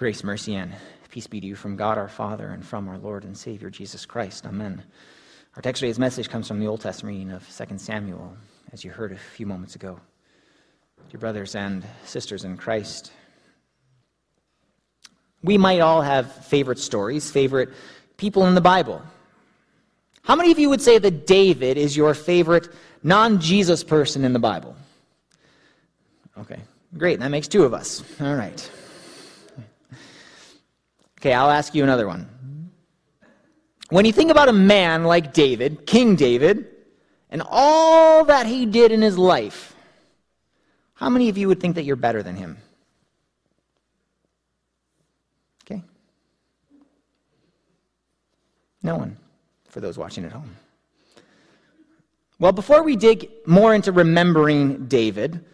Grace, mercy, and peace be to you from God our Father and from our Lord and Savior Jesus Christ. Amen. Our text today's message comes from the Old Testament reading of 2 Samuel, as you heard a few moments ago. Dear brothers and sisters in Christ, we might all have favorite stories, favorite people in the Bible. How many of you would say that David is your favorite non Jesus person in the Bible? Okay, great. That makes two of us. All right. Okay, I'll ask you another one. When you think about a man like David, King David, and all that he did in his life, how many of you would think that you're better than him? Okay? No one, for those watching at home. Well, before we dig more into remembering David,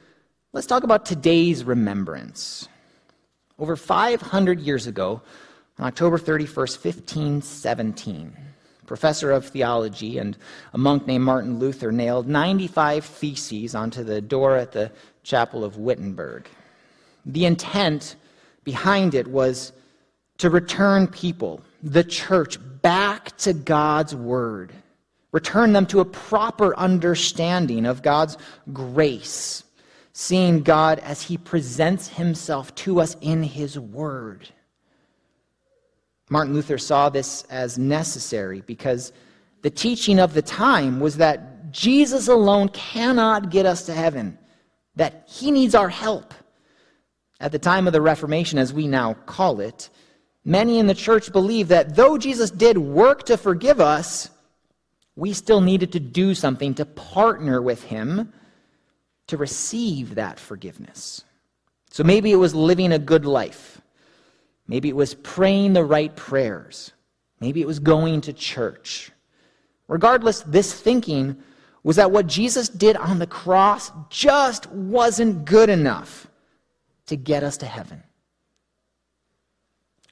let's talk about today's remembrance. Over 500 years ago, on October 31st, 1517, professor of theology and a monk named Martin Luther nailed 95 theses onto the door at the chapel of Wittenberg. The intent behind it was to return people, the church, back to God's word, return them to a proper understanding of God's grace, seeing God as he presents himself to us in his word. Martin Luther saw this as necessary because the teaching of the time was that Jesus alone cannot get us to heaven, that he needs our help. At the time of the Reformation, as we now call it, many in the church believed that though Jesus did work to forgive us, we still needed to do something to partner with him to receive that forgiveness. So maybe it was living a good life. Maybe it was praying the right prayers. Maybe it was going to church. Regardless, this thinking was that what Jesus did on the cross just wasn't good enough to get us to heaven.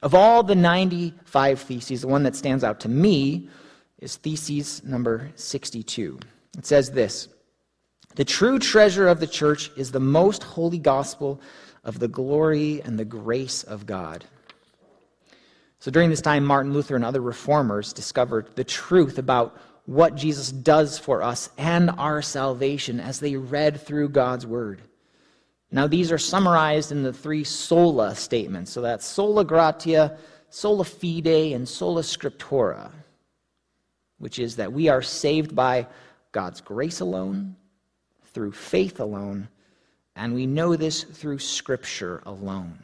Of all the 95 theses, the one that stands out to me is thesis number 62. It says this The true treasure of the church is the most holy gospel of the glory and the grace of God. So during this time, Martin Luther and other reformers discovered the truth about what Jesus does for us and our salvation as they read through God's Word. Now, these are summarized in the three sola statements. So that's sola gratia, sola fide, and sola scriptura, which is that we are saved by God's grace alone, through faith alone, and we know this through Scripture alone.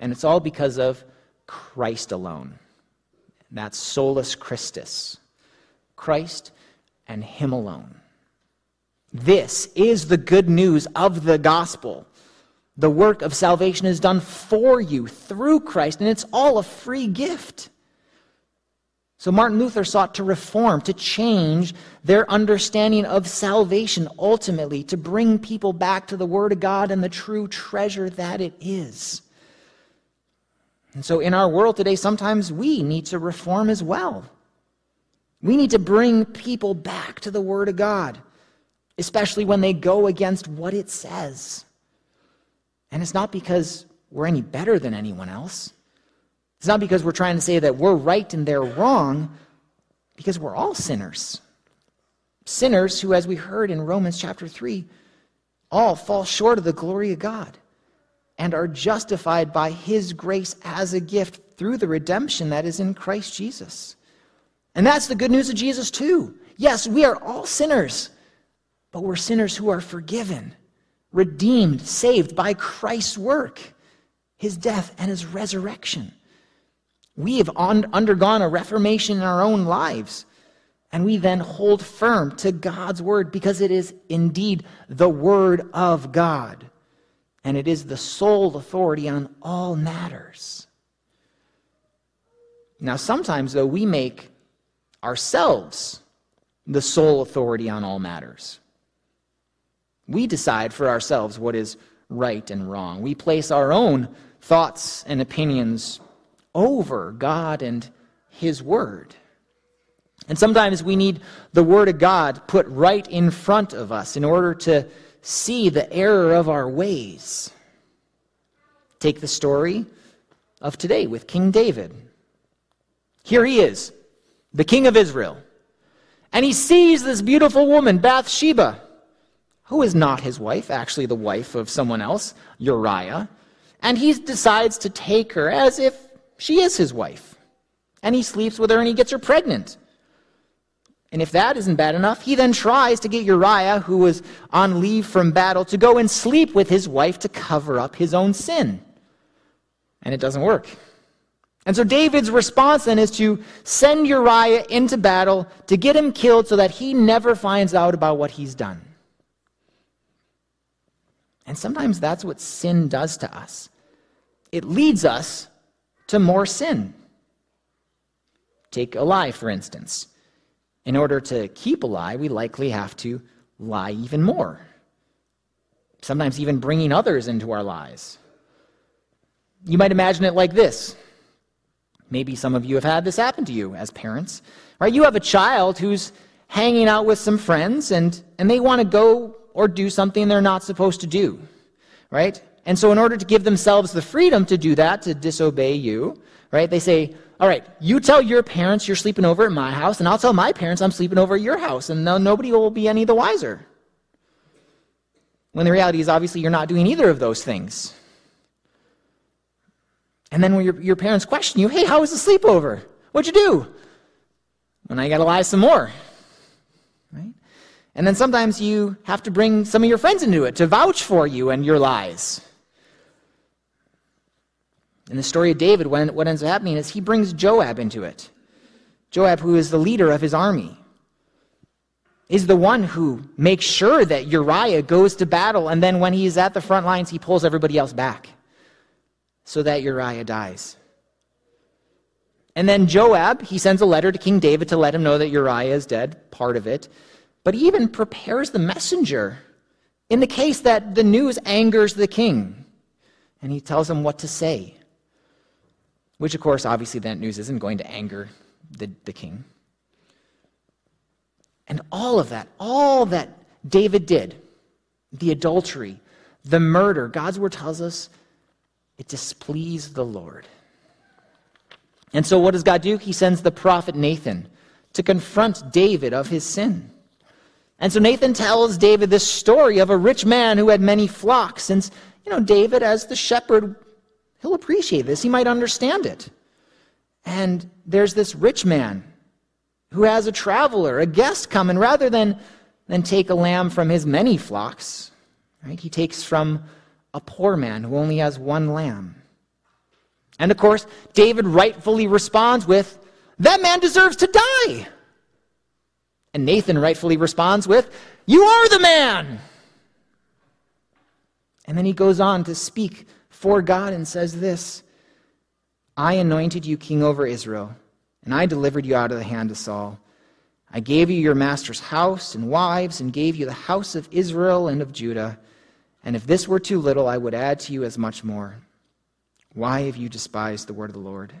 And it's all because of Christ alone. That's solus Christus. Christ and Him alone. This is the good news of the gospel. The work of salvation is done for you through Christ, and it's all a free gift. So Martin Luther sought to reform, to change their understanding of salvation, ultimately, to bring people back to the Word of God and the true treasure that it is. And so in our world today, sometimes we need to reform as well. We need to bring people back to the Word of God, especially when they go against what it says. And it's not because we're any better than anyone else. It's not because we're trying to say that we're right and they're wrong, because we're all sinners. Sinners who, as we heard in Romans chapter 3, all fall short of the glory of God and are justified by his grace as a gift through the redemption that is in Christ Jesus. And that's the good news of Jesus, too. Yes, we are all sinners, but we're sinners who are forgiven, redeemed, saved by Christ's work, his death, and his resurrection. We have undergone a reformation in our own lives. And we then hold firm to God's word because it is indeed the word of God and it is the sole authority on all matters. Now, sometimes, though, we make ourselves the sole authority on all matters. We decide for ourselves what is right and wrong. We place our own thoughts and opinions over God and His Word. And sometimes we need the Word of God put right in front of us in order to see the error of our ways. Take the story of today with King David. Here he is, the king of Israel. And he sees this beautiful woman, Bathsheba, who is not his wife, actually the wife of someone else, Uriah. And he decides to take her as if she is his wife. And he sleeps with her and he gets her pregnant. And if that isn't bad enough, he then tries to get Uriah, who was on leave from battle, to go and sleep with his wife to cover up his own sin. And it doesn't work. And so David's response then is to send Uriah into battle to get him killed so that he never finds out about what he's done. And sometimes that's what sin does to us it leads us to more sin. Take a lie, for instance. In order to keep a lie, we likely have to lie even more. Sometimes even bringing others into our lies. You might imagine it like this. Maybe some of you have had this happen to you as parents. Right? You have a child who's hanging out with some friends and, and they want to go or do something they're not supposed to do. Right? And so in order to give themselves the freedom to do that, to disobey you, right? They say, all right, you tell your parents you're sleeping over at my house, and I'll tell my parents I'm sleeping over at your house, and nobody will be any the wiser. When the reality is, obviously, you're not doing either of those things. And then when your, your parents question you, hey, how was the sleepover? What'd you do? Well, you got to lie some more. Right? And then sometimes you have to bring some of your friends into it to vouch for you and your lies. In the story of David, what ends up happening is he brings Joab into it. Joab, who is the leader of his army, is the one who makes sure that Uriah goes to battle, and then when he's at the front lines, he pulls everybody else back so that Uriah dies. And then Joab, he sends a letter to King David to let him know that Uriah is dead, part of it. But he even prepares the messenger in the case that the news angers the king. And he tells him what to say. Which, of course, obviously, that news isn't going to anger the, the king. And all of that, all that David did, the adultery, the murder, God's word tells us it displeased the Lord. And so, what does God do? He sends the prophet Nathan to confront David of his sin. And so Nathan tells David this story of a rich man who had many flocks. Since, you know, David, as the shepherd, he'll appreciate this. He might understand it. And there's this rich man who has a traveler, a guest come, and rather than, than take a lamb from his many flocks, right, he takes from a poor man who only has one lamb. And of course, David rightfully responds with, That man deserves to die. And Nathan rightfully responds with, You are the man. And then he goes on to speak for God and says this I anointed you king over Israel, and I delivered you out of the hand of Saul. I gave you your master's house and wives, and gave you the house of Israel and of Judah. And if this were too little, I would add to you as much more. Why have you despised the word of the Lord?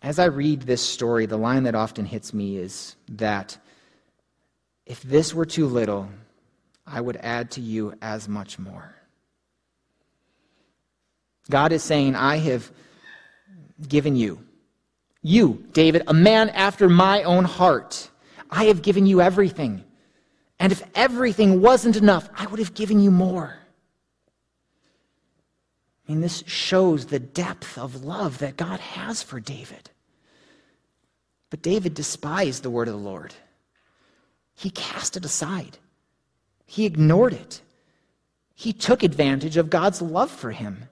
As I read this story, the line that often hits me is that if this were too little, I would add to you as much more. God is saying, I have given you, you, David, a man after my own heart. I have given you everything. And if everything wasn't enough, I would have given you more. I mean, this shows the depth of love that God has for David. But David despised the word of the Lord. He cast it aside, he ignored it. He took advantage of God's love for him.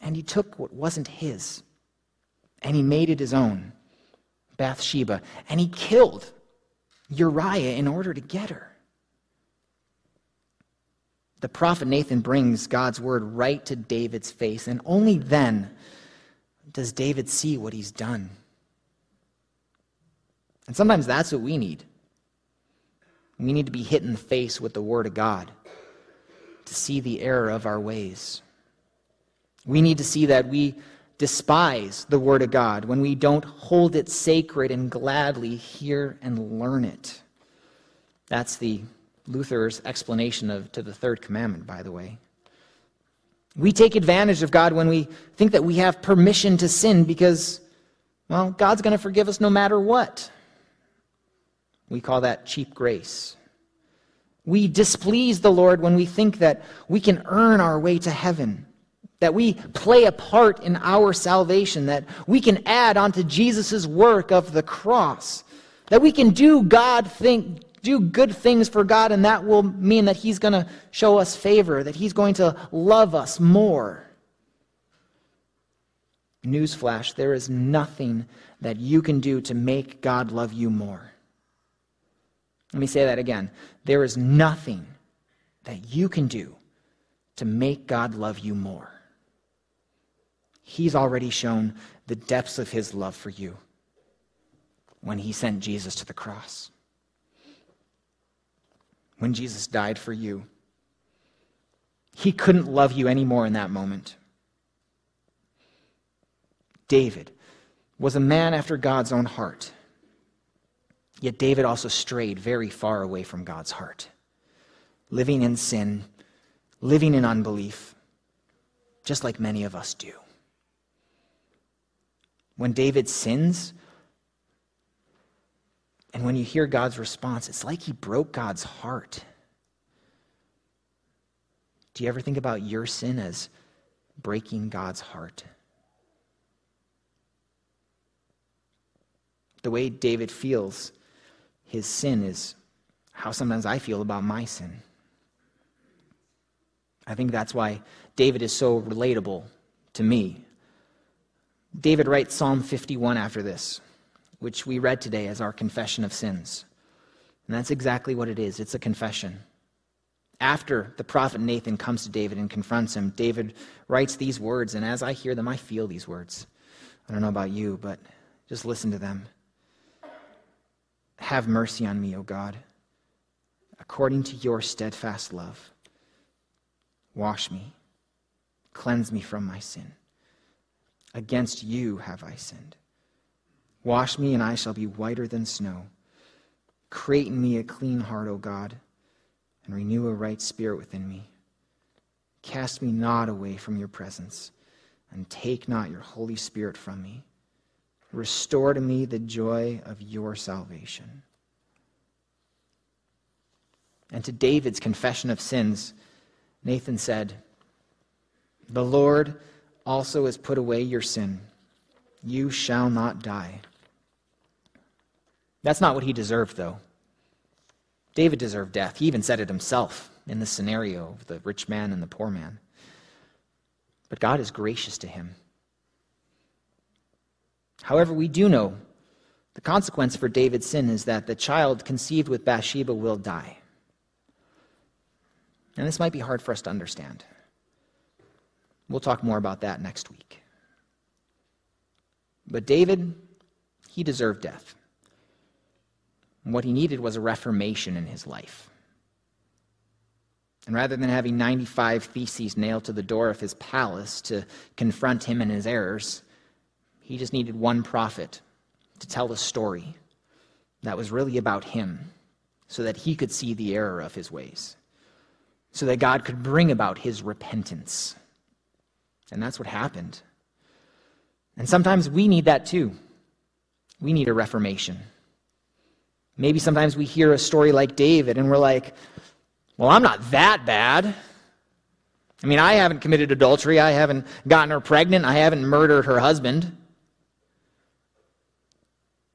And he took what wasn't his and he made it his own Bathsheba. And he killed Uriah in order to get her. The prophet Nathan brings God's word right to David's face, and only then does David see what he's done. And sometimes that's what we need. We need to be hit in the face with the word of God to see the error of our ways. We need to see that we despise the Word of God, when we don't hold it sacred and gladly hear and learn it. That's the Luther's explanation of to the third commandment, by the way. We take advantage of God when we think that we have permission to sin because, well, God's going to forgive us no matter what. We call that cheap grace. We displease the Lord when we think that we can earn our way to heaven, that we play a part in our salvation, that we can add onto Jesus' work of the cross, that we can do God think, do good things for God, and that will mean that He's going to show us favor, that He's going to love us more. Newsflash there is nothing that you can do to make God love you more. Let me say that again. There is nothing that you can do to make God love you more. He's already shown the depths of His love for you when He sent Jesus to the cross when Jesus died for you. He couldn't love you anymore in that moment. David was a man after God's own heart. Yet David also strayed very far away from God's heart, living in sin, living in unbelief, just like many of us do. When David sins, and when you hear God's response, it's like he broke God's heart. Do you ever think about your sin as breaking God's heart? The way David feels his sin is how sometimes I feel about my sin. I think that's why David is so relatable to me. David writes Psalm 51 after this which we read today as our confession of sins. And that's exactly what it is it's a confession. After the prophet Nathan comes to David and confronts him, David writes these words, and as I hear them, I feel these words. I don't know about you, but just listen to them. Have mercy on me, O God, according to your steadfast love. Wash me, cleanse me from my sin. Against you have I sinned. Wash me, and I shall be whiter than snow. Create in me a clean heart, O God, and renew a right spirit within me. Cast me not away from your presence, and take not your Holy Spirit from me. Restore to me the joy of your salvation. And to David's confession of sins, Nathan said, The Lord also has put away your sin. You shall not die. That's not what he deserved, though. David deserved death. He even said it himself in the scenario of the rich man and the poor man. But God is gracious to him. However, we do know the consequence for David's sin is that the child conceived with Bathsheba will die. And this might be hard for us to understand. We'll talk more about that next week. But David, he deserved death. What he needed was a reformation in his life. And rather than having 95 theses nailed to the door of his palace to confront him and his errors, he just needed one prophet to tell a story that was really about him so that he could see the error of his ways, so that God could bring about his repentance. And that's what happened. And sometimes we need that too. We need a reformation. Maybe sometimes we hear a story like David and we're like, well, I'm not that bad. I mean, I haven't committed adultery. I haven't gotten her pregnant. I haven't murdered her husband.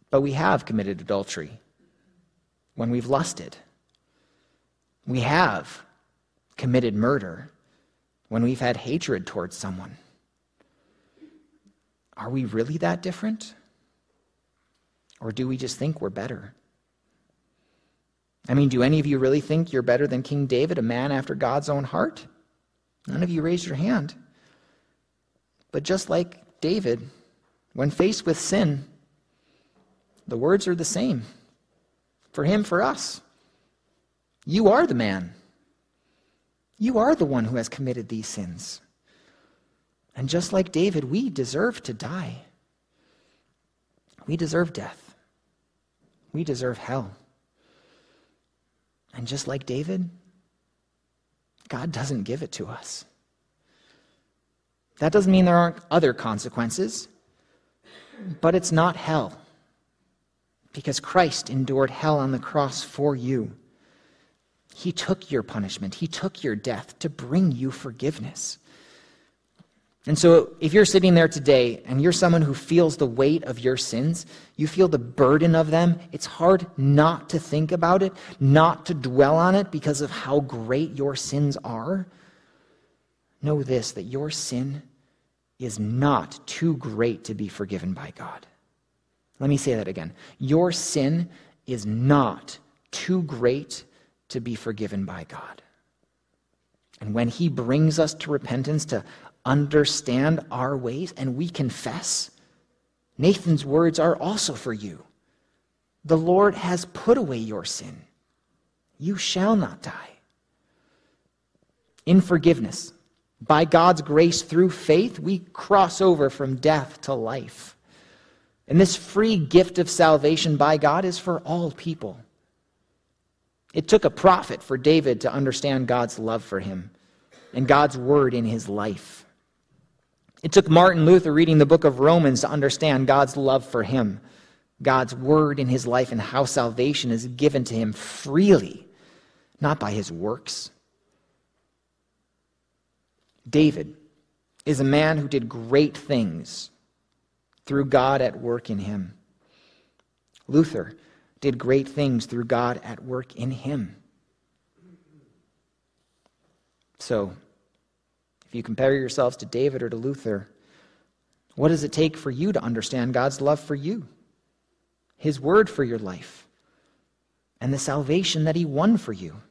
But we have committed adultery when we've lusted. We have committed murder when we've had hatred towards someone. Are we really that different? Or do we just think we're better? I mean, do any of you really think you're better than King David, a man after God's own heart? None of you raised your hand. But just like David, when faced with sin, the words are the same for him, for us. You are the man. You are the one who has committed these sins. And just like David, we deserve to die. We deserve death. We deserve hell. And just like David, God doesn't give it to us. That doesn't mean there aren't other consequences, but it's not hell. Because Christ endured hell on the cross for you. He took your punishment, He took your death to bring you forgiveness. And so, if you're sitting there today and you're someone who feels the weight of your sins, you feel the burden of them, it's hard not to think about it, not to dwell on it because of how great your sins are. Know this that your sin is not too great to be forgiven by God. Let me say that again. Your sin is not too great to be forgiven by God. And when He brings us to repentance, to understand our ways and we confess, Nathan's words are also for you. The Lord has put away your sin. You shall not die. In forgiveness, by God's grace through faith, we cross over from death to life. And this free gift of salvation by God is for all people. It took a prophet for David to understand God's love for him and God's word in his life. It took Martin Luther reading the book of Romans to understand God's love for him, God's word in his life, and how salvation is given to him freely, not by his works. David is a man who did great things through God at work in him. Luther did great things through God at work in him. So, if you compare yourselves to David or to Luther, what does it take for you to understand God's love for you, His word for your life, and the salvation that He won for you?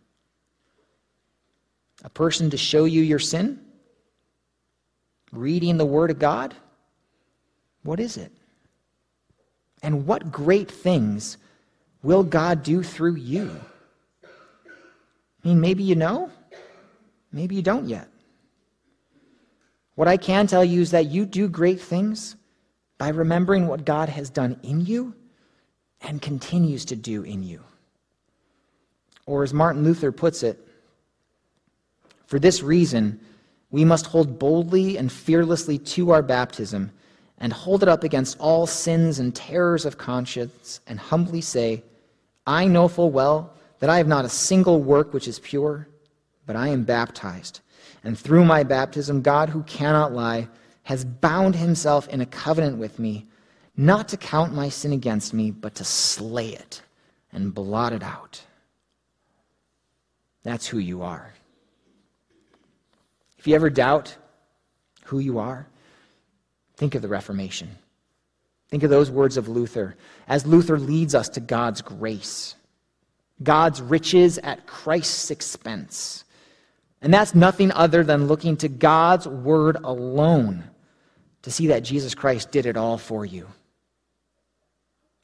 A person to show you your sin? Reading the Word of God? What is it? And what great things will God do through you? I mean, maybe you know, maybe you don't yet. What I can tell you is that you do great things by remembering what God has done in you and continues to do in you. Or as Martin Luther puts it, for this reason, we must hold boldly and fearlessly to our baptism and hold it up against all sins and terrors of conscience and humbly say, I know full well that I have not a single work which is pure, but I am baptized and through my baptism, God, who cannot lie, has bound himself in a covenant with me, not to count my sin against me, but to slay it and blot it out. That's who you are. If you ever doubt who you are, think of the Reformation. Think of those words of Luther as Luther leads us to God's grace, God's riches at Christ's expense. And that's nothing other than looking to God's word alone to see that Jesus Christ did it all for you.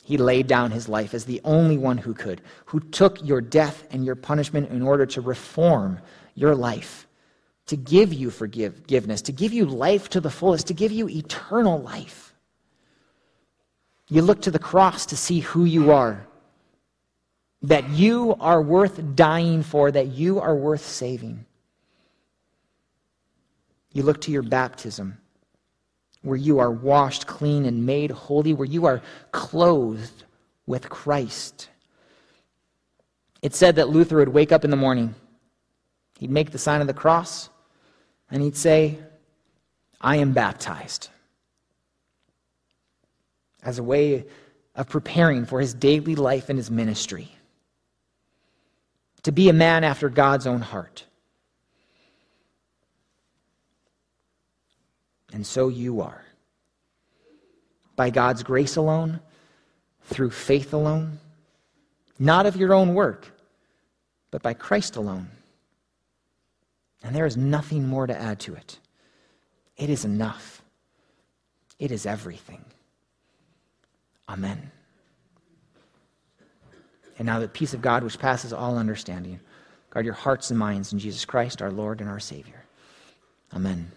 He laid down his life as the only one who could, who took your death and your punishment in order to reform your life, to give you forgiveness, to give you life to the fullest, to give you eternal life. You look to the cross to see who you are, that you are worth dying for, that you are worth saving. You look to your baptism, where you are washed clean and made holy, where you are clothed with Christ. It said that Luther would wake up in the morning, he'd make the sign of the cross, and he'd say, I am baptized. As a way of preparing for his daily life and his ministry. To be a man after God's own heart. and so you are. By God's grace alone, through faith alone, not of your own work, but by Christ alone. And there is nothing more to add to it. It is enough. It is everything. Amen. And now the peace of God, which passes all understanding, guard your hearts and minds in Jesus Christ, our Lord and our Savior. Amen.